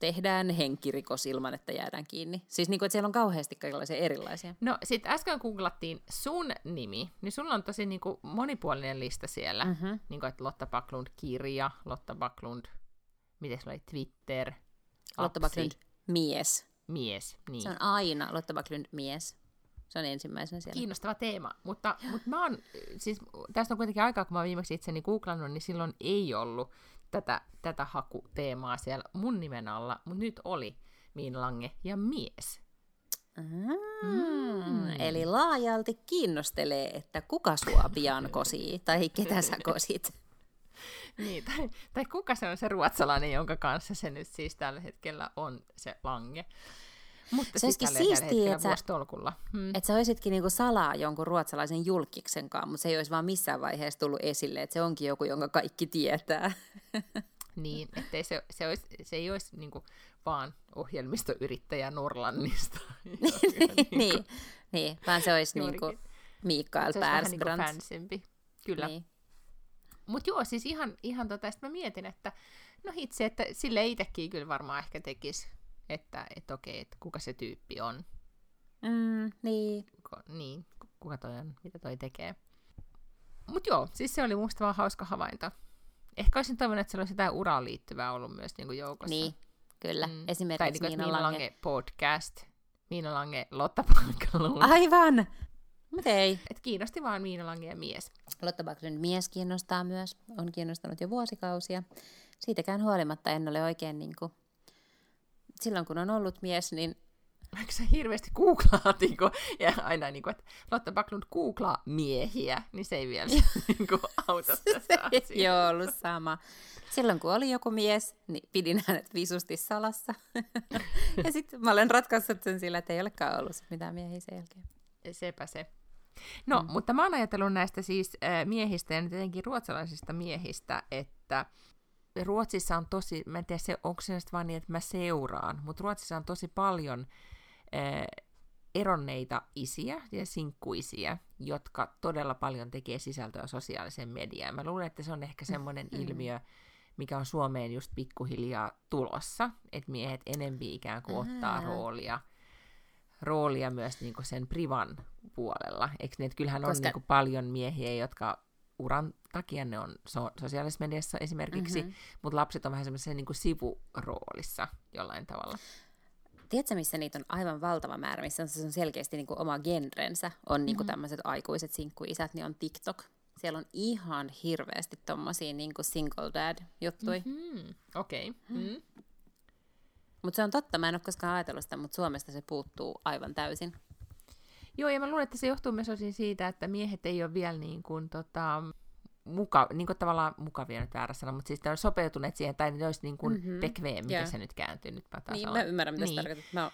tehdään henkirikos ilman, että jäädään kiinni. Siis niin kuin, että siellä on kauheasti kaikenlaisia erilaisia. No sit äsken googlattiin sun nimi, niin sulla on tosi niin kuin, monipuolinen lista siellä. Mm-hmm. Niin kuin, että Lotta Backlund kirja, Lotta Backlund, miten sulla oli Twitter, Lotta Backlund, mies. mies. Niin. Se on aina Lotta Backlund, mies. Se on ensimmäisenä siellä. Kiinnostava teema, mutta, mutta mä oon, siis tästä on kuitenkin aikaa, kun mä oon viimeksi itseni googlannut, niin silloin ei ollut tätä, tätä hakuteemaa siellä mun nimen alla, mutta nyt oli Miina Lange ja mies. Mm. Eli laajalti kiinnostelee, että kuka sua pian kosii, tai ketä sä kosit. Niin, tai, tai kuka se on se ruotsalainen, jonka kanssa se nyt siis tällä hetkellä on se Lange. Mutta Se olisikin siistiä, että sä-. Hmm. Että sä olisitkin niinku salaa jonkun ruotsalaisen julkiksen kanssa, mutta se ei olisi vaan missään vaiheessa tullut esille, että se onkin joku, jonka kaikki tietää. Niin, ettei se, se, olisi, se ei olisi niinku vaan ohjelmistoyrittäjä Norlannista. niin, niin, vaan se olisi niinku Mikael se olisi vähän niinku Persbrandt. Kyllä. Niin. Niin. Mutta joo, siis ihan, ihan tota, mä mietin, että no hitse, että sille itsekin kyllä varmaan ehkä tekisi, että et okei, että kuka se tyyppi on. Mm, niin. Ko, niin, ku- kuka toi on, mitä toi tekee. Mut joo, siis se oli musta vaan hauska havainto. Ehkä olisin toivonut, että siellä olisi jotain uraan liittyvää ollut myös niinku joukossa. Niin, kyllä. Mm. Tai Esimerkiksi niinku, että Miina Miina Lange. Lange podcast, Miina Lange, Lotta Palkalun. Aivan! Mutta ei. Et kiinnosti vaan Miina Lange ja mies. Lotta Backlund mies kiinnostaa myös. On kiinnostanut jo vuosikausia. Siitäkään huolimatta en ole oikein niin kuin... Silloin kun on ollut mies, niin Vaikka sä hirveästi googlaat, niinku, ja aina niinku, että Lotta Backlund googlaa miehiä, niin se ei vielä niinku, auta tässä ole ollut sama. Silloin kun oli joku mies, niin pidin hänet visusti salassa. ja sitten mä olen ratkaissut sen sillä, että ei olekaan ollut mitään miehiä sen jälkeen. Sepä se. No, mm. mutta mä oon ajatellut näistä siis äh, miehistä ja nyt etenkin ruotsalaisista miehistä, että Ruotsissa on tosi, mä en tiedä se, onko se nyt vaan niin, että mä seuraan, mutta Ruotsissa on tosi paljon äh, eronneita isiä ja sinkkuisiä, jotka todella paljon tekee sisältöä sosiaaliseen mediaan. Mä luulen, että se on ehkä semmoinen mm. ilmiö, mikä on Suomeen just pikkuhiljaa tulossa, että miehet enempi ikään kuin ottaa Aa. roolia, roolia myös niin kuin sen privan puolella. Eikö niin, että kyllähän on Koska- niin kuin paljon miehiä, jotka uran takia ne on so- sosiaalisessa mediassa esimerkiksi, Mhm. mm-hmm. mutta lapset on vähän semmoisessa niin kuin sivuroolissa jollain tavalla. tiedätkö, missä niitä on aivan valtava määrä, missä on, se on selkeästi niin kuin oma genrensä, on niin kuin mm-hmm. tämmöiset aikuiset sinkkuisät, niin on TikTok. Siellä on ihan hirveästi tommosia niin kuin single dad-juttui. Mm-hmm. Okei. Okay. Mm-hmm. Mutta se on totta, mä en ole koskaan ajatellut sitä, mutta Suomesta se puuttuu aivan täysin. Joo, ja mä luulen, että se johtuu myös osin siitä, että miehet ei ole vielä niin kuin, tota, muka, niin kuin tavallaan mukavia nyt väärä sana, mutta siis on sopeutuneet siihen, tai ne olisi niin kuin mm-hmm. bekveem, miten yeah. se nyt kääntyy. Nyt mä niin, mä ymmärrän, mitä niin. se tarkoittaa. Mä,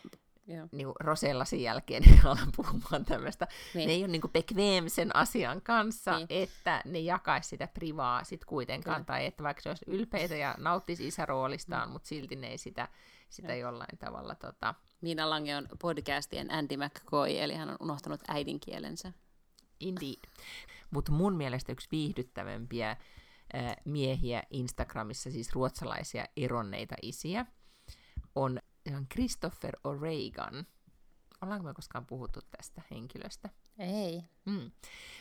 Joo. Niin Rosellasin jälkeen niin alan puhumaan tämmöistä. Niin. Ne ei ole niin bekveem sen asian kanssa, niin. että ne jakaisi sitä privaa sit kuitenkaan. Kyllä. Tai että vaikka se olisi ylpeitä ja nauttisi isäroolistaan, mm. mutta silti ne ei sitä, sitä jollain tavalla... Tota... Miina Lange on podcastien Andy McCoy, eli hän on unohtanut äidinkielensä. Indeed. Mutta mun mielestä yksi viihdyttävämpiä äh, miehiä Instagramissa, siis ruotsalaisia eronneita isiä, on Christopher O'Regan. Ollaanko me koskaan puhuttu tästä henkilöstä? Ei. Mm.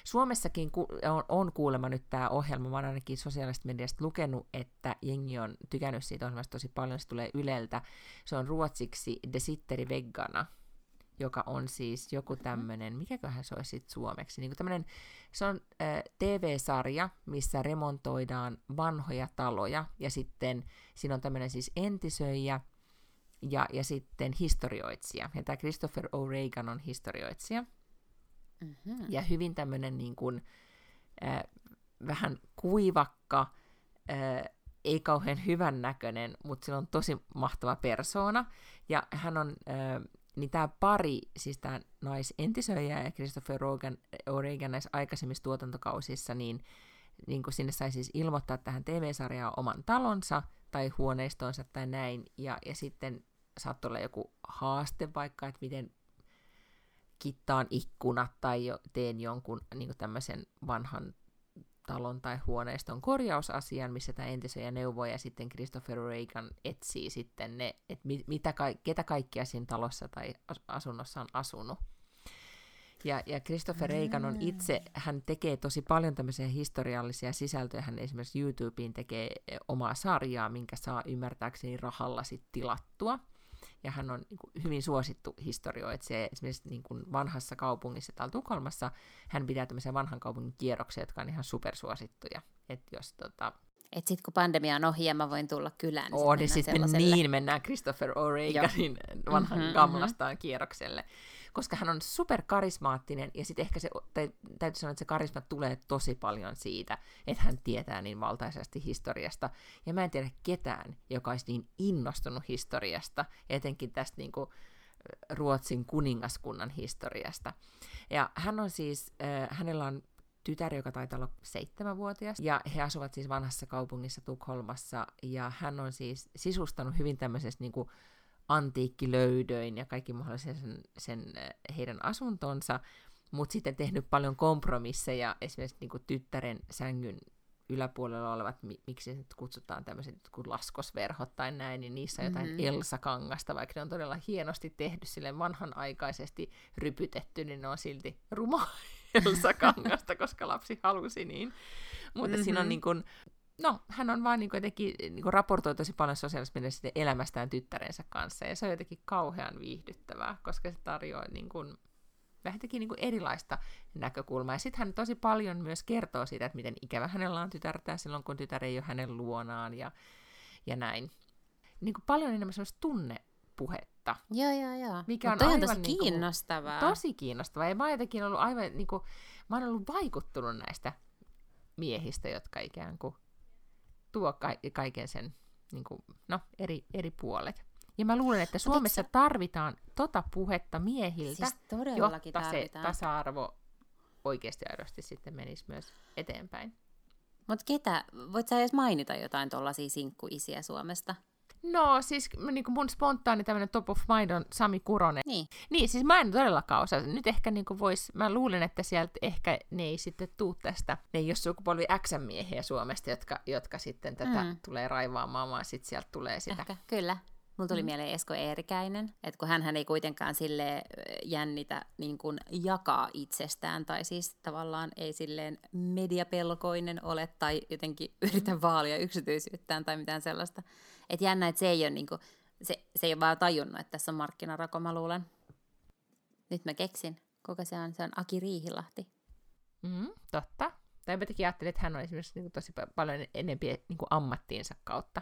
Suomessakin ku- on, on kuulemma nyt tämä ohjelma, mä oon ainakin sosiaalisesta mediasta lukenut, että jengi on tykännyt siitä ohjelmasta tosi paljon, se tulee Yleltä. Se on ruotsiksi De Sitteri Veggana, joka on siis joku tämmöinen, mikäköhän se olisi sitten suomeksi, niin tämmönen, se on äh, TV-sarja, missä remontoidaan vanhoja taloja, ja sitten siinä on tämmöinen siis entisöijä, ja, ja sitten historioitsija. Ja tämä Christopher O'Regan on historioitsija. Mm-hmm. Ja hyvin tämmöinen niin kuin, äh, vähän kuivakka, äh, ei kauhean hyvän näköinen, mutta sillä on tosi mahtava persoona. Ja hän on, äh, niin tämä pari, siis tämä naisentisöijä ja Christopher O'Regan, O'Regan näissä aikaisemmissa tuotantokausissa, niin, niin kuin sinne sai siis ilmoittaa tähän TV-sarjaan oman talonsa tai huoneistonsa tai näin, ja, ja sitten saattoi olla joku haaste vaikka, että miten kittaan ikkunat tai jo, teen jonkun niin tämmöisen vanhan talon tai huoneiston korjausasian, missä tämä entisöjä neuvoo, ja sitten Christopher Reagan etsii sitten ne, että mit, mitä, ketä kaikkia siinä talossa tai asunnossa on asunut. Ja, ja Christopher Reagan on itse, hän tekee tosi paljon tämmöisiä historiallisia sisältöjä. Hän esimerkiksi YouTubeen tekee omaa sarjaa, minkä saa ymmärtääkseni rahalla sitten tilattua ja hän on niin kuin, hyvin suosittu historioitsija. Esimerkiksi niin kuin vanhassa kaupungissa täällä Tukholmassa hän pitää tämmöisiä vanhan kaupungin kierroksia, jotka on ihan supersuosittuja. Että jos tota, että sitten kun pandemia on ohi ja mä voin tulla kylään, niin oh, sitten niin, niin mennään Christopher O'Reganin vanhan mm-hmm, gamlastaan mm-hmm. kierrokselle koska hän on superkarismaattinen, ja sitten ehkä se, täytyy sanoa, että se karisma tulee tosi paljon siitä, että hän tietää niin valtaisesti historiasta, ja mä en tiedä ketään, joka olisi niin innostunut historiasta, etenkin tästä niin kuin, Ruotsin kuningaskunnan historiasta. Ja hän on siis, äh, hänellä on tytär, joka taitaa olla seitsemänvuotias, ja he asuvat siis vanhassa kaupungissa Tukholmassa, ja hän on siis sisustanut hyvin tämmöisessä niin kuin, antiikkilöydöin ja kaikki mahdollisen sen, sen eh, heidän asuntonsa, mutta sitten tehnyt paljon kompromisseja esimerkiksi niin kuin tyttären sängyn yläpuolella olevat, miksi se nyt kutsutaan tämmöiset kuin laskosverhot tai näin, niin niissä on jotain mm-hmm. Elsa-kangasta, vaikka ne on todella hienosti tehty sille vanhanaikaisesti rypytetty, niin ne on silti ruma Elsa-kangasta, koska lapsi halusi niin. Mutta mm-hmm. siinä on niin kuin, no, hän on vaan niin kuin jotenkin niin kuin raportoi tosi paljon sosiaalisessa mediassa elämästään tyttärensä kanssa, ja se on jotenkin kauhean viihdyttävää, koska se tarjoaa niin kuin, vähän niin kuin erilaista näkökulmaa. Ja sitten hän tosi paljon myös kertoo siitä, että miten ikävä hänellä on tytärtä silloin, kun tytär ei ole hänen luonaan ja, ja näin. Niin kuin paljon enemmän sellaista tunnepuhetta. Joo, joo, joo. Mikä on, aivan tosi niin kuin, kiinnostavaa. Tosi kiinnostavaa. Ja mä oon jotenkin ollut aivan, niin kuin, mä oon ollut vaikuttunut näistä miehistä, jotka ikään kuin tuo ka- kaiken sen niin kuin, no, eri, eri puolet. Ja mä luulen, että Suomessa sä... tarvitaan tota puhetta miehiltä, siis jotta tarvitaan. se tasa-arvo oikeasti aidosti sitten menisi myös eteenpäin. Mutta ketä, voit sä edes mainita jotain tuollaisia sinkkuisiä Suomesta? No siis niin kuin mun spontaani tämmöinen top of mind on Sami Kuronen. Niin. Niin, siis mä en todellakaan osaa. Nyt ehkä niin kuin vois, mä luulen, että sieltä ehkä ne ei sitten tuu tästä. Ne ei ole sukupolvi X-miehiä Suomesta, jotka, jotka sitten tätä mm. tulee raivaamaan, vaan sitten sieltä tulee sitä. Ehkä, kyllä. Mulla tuli mm. mieleen Esko Eerikäinen, että kun hän ei kuitenkaan sille jännitä niin kuin jakaa itsestään, tai siis tavallaan ei silleen mediapelkoinen ole, tai jotenkin yritä vaalia yksityisyyttään tai mitään sellaista. Että jännä, että se ei ole niin kuin, se, se ei vaan tajunnut, että tässä on markkinarako, mä luulen. Nyt mä keksin. Kuka se on? Se on Aki Riihilahti. Mm, totta. Tai mä ajattelin, että hän on esimerkiksi niin kuin tosi paljon enempi niin kuin ammattiinsa kautta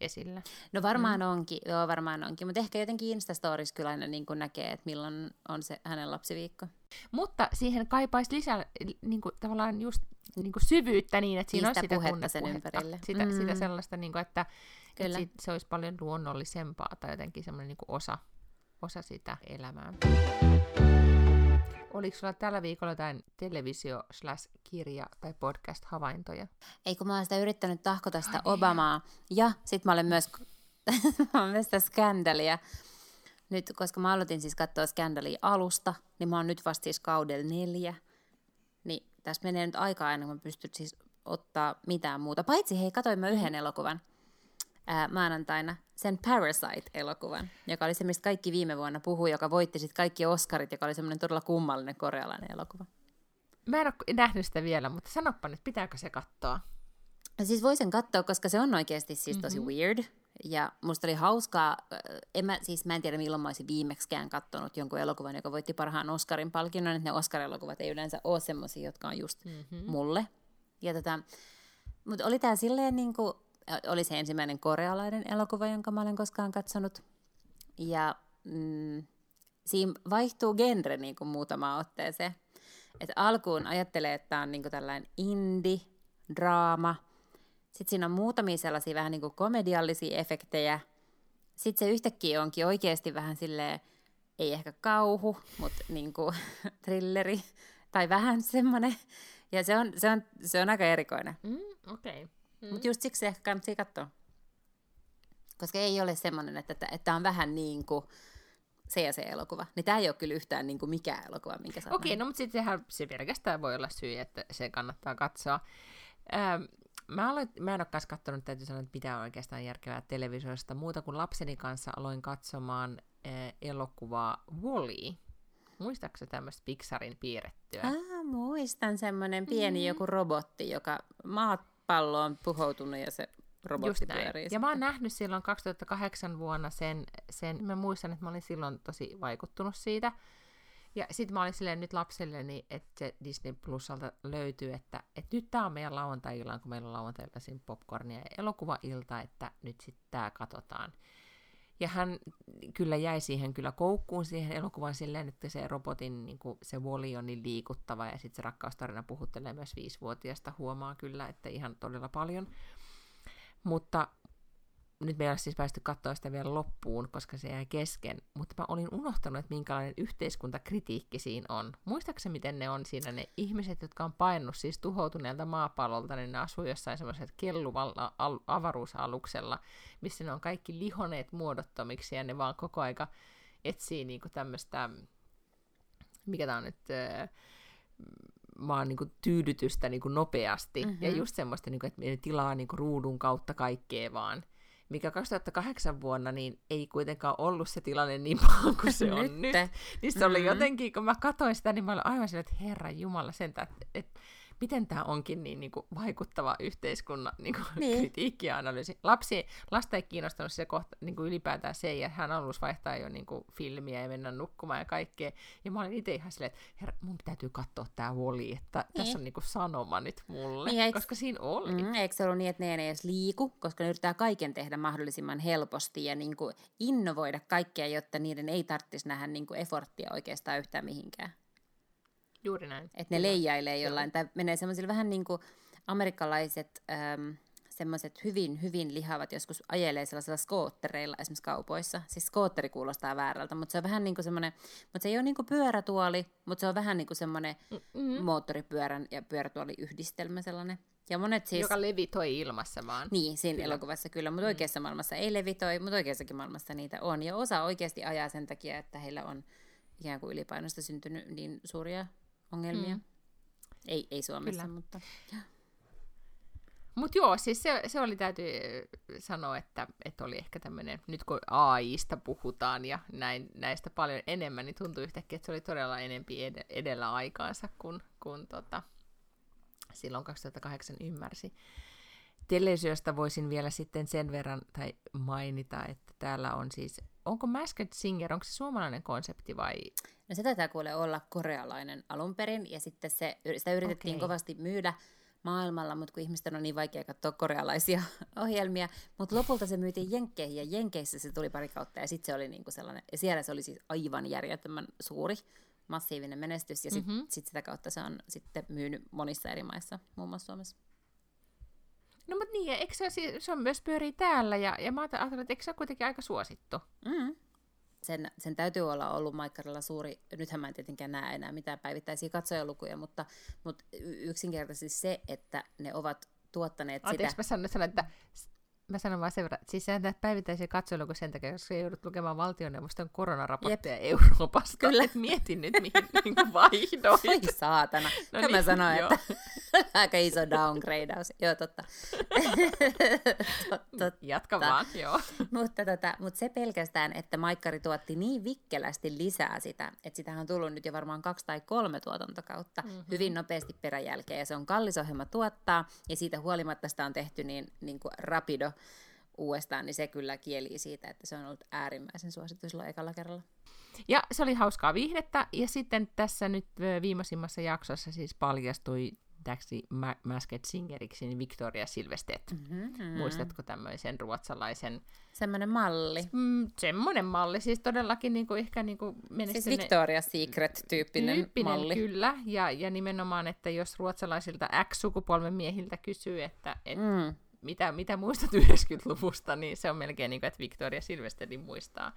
esillä. No varmaan mm. onkin, joo varmaan onkin, mutta ehkä jotenkin Instastories kyllä aina niin näkee, että milloin on se hänen lapsiviikko. Mutta siihen kaipaisi lisää niin kuin, tavallaan just niin kuin syvyyttä niin, että siinä Niistä on sitä puhetta sen ympärille. Sitä, Mm. sitä sellaista, niin kuin, että Kyllä. sit, se olisi paljon luonnollisempaa tai jotenkin semmoinen niin osa, osa sitä elämää. Oliko sulla tällä viikolla jotain televisio kirja tai podcast-havaintoja? Ei kun mä oon sitä yrittänyt tahkota sitä niin. Obamaa. Ja sit mä olen myös, mä olen myös sitä Scandalia. Nyt, koska mä aloitin siis katsoa Scandalia alusta, niin mä oon nyt vasta siis kaudella neljä. Niin tässä menee nyt aikaa ennen kuin mä pystyn siis ottaa mitään muuta. Paitsi hei, katoin mä yhden elokuvan ää, maanantaina, sen Parasite-elokuvan, joka oli se, mistä kaikki viime vuonna puhui, joka voitti sitten kaikki Oscarit, joka oli semmoinen todella kummallinen korealainen elokuva. Mä en ole nähnyt sitä vielä, mutta sanoppa nyt, pitääkö se katsoa? No Siis voisin katsoa, koska se on oikeasti siis tosi mm-hmm. weird. Ja musta oli hauskaa, en mä, siis mä en tiedä milloin mä olisin viimeksikään katsonut jonkun elokuvan, joka voitti parhaan Oscarin palkinnon, että ne Oscar-elokuvat ei yleensä ole semmoisia, jotka on just mm-hmm. mulle. Ja tota, mutta oli tää silleen niin kuin, oli se ensimmäinen korealainen elokuva, jonka mä olen koskaan katsonut. Ja mm, siinä vaihtuu genre niin kuin muutamaan otteeseen. Et alkuun ajattelee, että tämä on niin kuin tällainen indie, draama. Sitten siinä on muutamia sellaisia vähän niin kuin komediallisia efektejä. Sitten se yhtäkkiä onkin oikeasti vähän silleen, ei ehkä kauhu, mutta niin kuin thrilleri tai vähän semmoinen. Ja se on, se on, se on aika erikoinen. Mm, Okei. Okay. Mm. Mutta just siksi ehkä kannattaa katsoa. Koska ei ole semmoinen, että tämä on vähän niin kuin se ja se elokuva. Niin tämä ei ole kyllä yhtään niin kuin mikään elokuva, minkä oot Okei, no mutta sittenhän se pelkästään voi olla syy, että se kannattaa katsoa. Ähm, mä, aloin, mä en ole kanssa katsonut, täytyy sanoa, että mitään oikeastaan järkevää televisiosta. Muuta kuin lapseni kanssa aloin katsomaan äh, elokuvaa Wall-E. Muistaaksä tämmöistä Pixarin piirrettyä? Ah, muistan semmoinen pieni mm. joku robotti, joka maapallo on puhoutunut ja se robotti pyörii. Ja mä oon nähnyt silloin 2008 vuonna sen, sen, mä muistan, että mä olin silloin tosi vaikuttunut siitä. Ja sitten mä olin silleen nyt lapselleni, että se Disney Plusalta löytyy, että, että nyt tää on meidän lauantai-illan, kun meillä on lauantai-iltaisin popcornia ja elokuva-ilta, että nyt sitten tää katsotaan. Ja hän kyllä jäi siihen kyllä koukkuun siihen elokuvan silleen, että se robotin niin kuin, se Wall-E on niin liikuttava ja sitten se rakkaustarina puhuttelee myös viisivuotiaasta, huomaa kyllä, että ihan todella paljon. Mutta nyt me ei ole siis päästy katsoa sitä vielä loppuun, koska se jäi kesken, mutta mä olin unohtanut, että minkälainen yhteiskuntakritiikki siinä on. Muistaakseni, miten ne on siinä ne ihmiset, jotka on painunut siis tuhoutuneelta maapallolta, niin ne asuu jossain semmoisella kelluvalla al- avaruusaluksella, missä ne on kaikki lihoneet muodottomiksi ja ne vaan koko aika etsii niinku tämmöistä, mikä tää on nyt, öö, vaan niin kuin tyydytystä niin kuin nopeasti. Mm-hmm. Ja just semmoista, niin kuin, että ne tilaa niin kuin ruudun kautta kaikkea vaan. Mikä 2008 vuonna niin ei kuitenkaan ollut se tilanne niin paha kuin se on nyt. Nyt. Niin se oli mm-hmm. jotenkin, kun mä katsoin sitä, niin mä olin aivan silleen, että herra Jumala sentään, että, että miten tämä onkin niin, niin kuin vaikuttava yhteiskunnan niin kuin Niin. kritiikki ja analyysi. Lapsi, lasta ei kiinnostanut se kohta niin kuin ylipäätään se, ja hän halusi vaihtaa jo niin kuin filmiä ja mennä nukkumaan ja kaikkea. Ja mä olin itse ihan silleen, että herra, mun täytyy katsoa tämä Wall-E, että niin. tässä on niin kuin sanoma nyt mulle, Niin, eiks- koska siinä oli. Mm, eikö se ollut niin, että ne ei edes liiku, koska ne yrittää kaiken tehdä mahdollisimman helposti ja niin kuin innovoida kaikkea, jotta niiden ei tarvitsisi nähdä niin kuin efforttia oikeastaan yhtään mihinkään. Juuri näin. Että ne leijailee jollain, tai menee semmoisille vähän niin kuin amerikkalaiset äm, semmoiset hyvin, hyvin lihavat joskus ajelee sellaisilla skoottereilla esimerkiksi kaupoissa. Siis skootteri kuulostaa väärältä, mutta se on vähän niin kuin semmoinen, mutta se ei ole niin kuin pyörätuoli, mutta se on vähän niin kuin semmoinen Mm-hmm. moottoripyörän ja pyörätuoliyhdistelmä sellainen. Ja monet siis... Joka levitoi ilmassa vaan. Niin, siinä Kyllä. elokuvassa kyllä, mutta oikeassa maailmassa ei levitoi, mutta oikeassakin maailmassa niitä on. Ja osa oikeasti ajaa sen takia, että heillä on ikään kuin ylipainosta syntynyt niin suuria ongelmia. Mm. Ei, ei Suomessa, Kyllä. mutta... Mutta joo, siis se, se oli täytyy sanoa, että, että oli ehkä tämmöinen, nyt kun AIsta puhutaan ja näin, näistä paljon enemmän, niin tuntui yhtäkkiä, että se oli todella enempi ed- edellä aikaansa, kun, kun tota, silloin 2008 ymmärsi. televisiosta voisin vielä sitten sen verran tai mainita, että täällä on siis, onko Masked Singer, onko se suomalainen konsepti vai? No se taitaa kuule olla korealainen alun perin, ja sitten se, sitä yritettiin okay. kovasti myydä maailmalla, mutta kun ihmisten on niin vaikea katsoa korealaisia ohjelmia, mutta lopulta se myytiin Jenkkeihin, ja Jenkeissä se tuli pari kautta, ja sitten se oli niinku sellainen, ja siellä se oli siis aivan järjettömän suuri, massiivinen menestys, ja sitten mm-hmm. sit sitä kautta se on sitten myynyt monissa eri maissa, muun muassa Suomessa. No mutta niin, eikö se, se on myös pyörii täällä, ja, ja mä ajattelin, että eikö se ole kuitenkin aika suosittu? Mm. Sen, sen täytyy olla ollut Maikkarilla suuri, nythän mä en tietenkään näe enää mitään päivittäisiä katsojalukuja, mutta, mutta yksinkertaisesti se, että ne ovat tuottaneet Anteeksi, sitä... mä sanon, että mä sanon vaan sen verran, että siis sä näet päivittäisiä katsoiluku sen takia, koska joudut lukemaan valtioneuvoston koronaraportteja Jep. Euroopasta. Kyllä. Et mietin nyt, mihin niin vaihdoit. Oi saatana. No niin, mä sanoin, että aika iso downgradeaus. Joo, totta. totta. Jatka vaan, joo. mutta, tota, mutta se pelkästään, että Maikkari tuotti niin vikkelästi lisää sitä, että sitä on tullut nyt jo varmaan kaksi tai kolme tuotantokautta mm-hmm. hyvin nopeasti peräjälkeen. Ja se on kallis ohjelma tuottaa, ja siitä huolimatta sitä on tehty niin, niin kuin rapido uudestaan, niin se kyllä kieli siitä, että se on ollut äärimmäisen suosittu silloin ekalla kerralla. Ja se oli hauskaa viihdettä, ja sitten tässä nyt viimeisimmassa jaksossa siis paljastui täksi Masked Singeriksi niin Victoria Silvestet. Mm-hmm. Muistatko tämmöisen ruotsalaisen... Semmoinen malli. Mm, semmoinen malli, siis todellakin niin kuin ehkä niin kuin Siis Victoria Secret-tyyppinen tyyppinen, malli. kyllä, ja, ja nimenomaan, että jos ruotsalaisilta X-sukupolven miehiltä kysyy, että et, mm mitä, mitä muistat 90-luvusta, niin se on melkein niin kuin, että Victoria Silvesterin muistaa.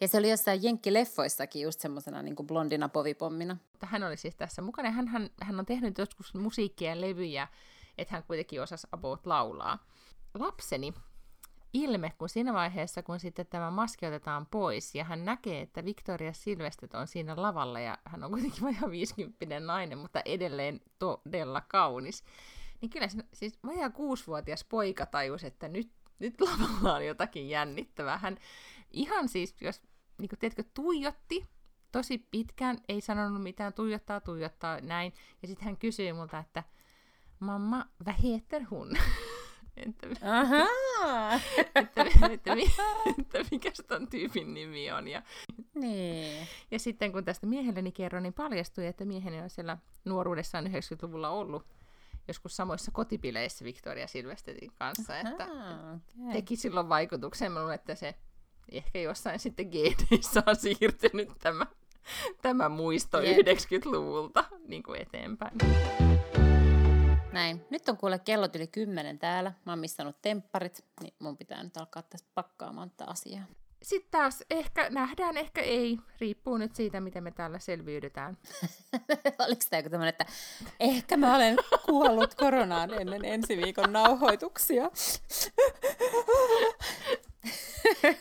Ja se oli jossain Jenkkileffoissakin just semmoisena niin blondina povipommina. Hän oli siis tässä mukana. Hän, hän, hän on tehnyt joskus musiikkia ja levyjä, että hän kuitenkin osasi about laulaa. Lapseni ilme, kun siinä vaiheessa, kun sitten tämä maski otetaan pois, ja hän näkee, että Victoria Silvestet on siinä lavalla, ja hän on kuitenkin vain 50 nainen, mutta edelleen todella kaunis, niin kyllä siis vajaa kuusivuotias poika tajus, että nyt, nyt lavalla on jotakin jännittävää. Hän ihan siis, jos niin kuin, tiedätkö, tuijotti tosi pitkään, ei sanonut mitään, tuijottaa, tuijottaa, näin. Ja sitten hän kysyi multa, että mamma, vad heter hun? että, että, että, että, mikä ton tyypin nimi on. Ja, niin. ja sitten kun tästä miehelleni kerron, niin paljastui, että mieheni on siellä nuoruudessaan 90-luvulla ollut joskus samoissa kotipileissä Victoria Silvesterin kanssa, Aha, että okay. teki silloin vaikutuksen. Mä luulen, että se ehkä jossain sitten geneissä on siirtynyt tämä, tämä muisto yep. 90-luvulta niin kuin eteenpäin. Näin. Nyt on kuule kellot yli kymmenen täällä. Mä oon missannut tempparit, niin mun pitää nyt alkaa tässä pakkaamaan tätä asiaa. Sitten taas ehkä nähdään, ehkä ei. Riippuu nyt siitä, miten me täällä selviydytään. Oliko tämä joku tämmöinen, että ehkä mä olen kuollut koronaan ennen ensi viikon nauhoituksia?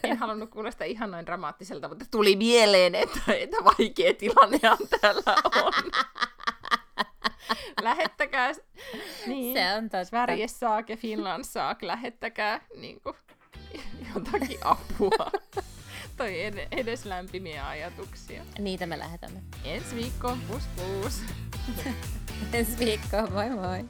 en halunnut kuulostaa ihan noin dramaattiselta, mutta tuli mieleen, että, että vaikea tilannehan täällä on. lähettäkää, niin, se on totta. Sverige saak ja Finland saak, lähettäkää niin kuin, jotakin apua. tai ed- edes lämpimiä ajatuksia. Niitä me lähetämme. Ensi viikko, pus pus. Ensi viikko, moi moi.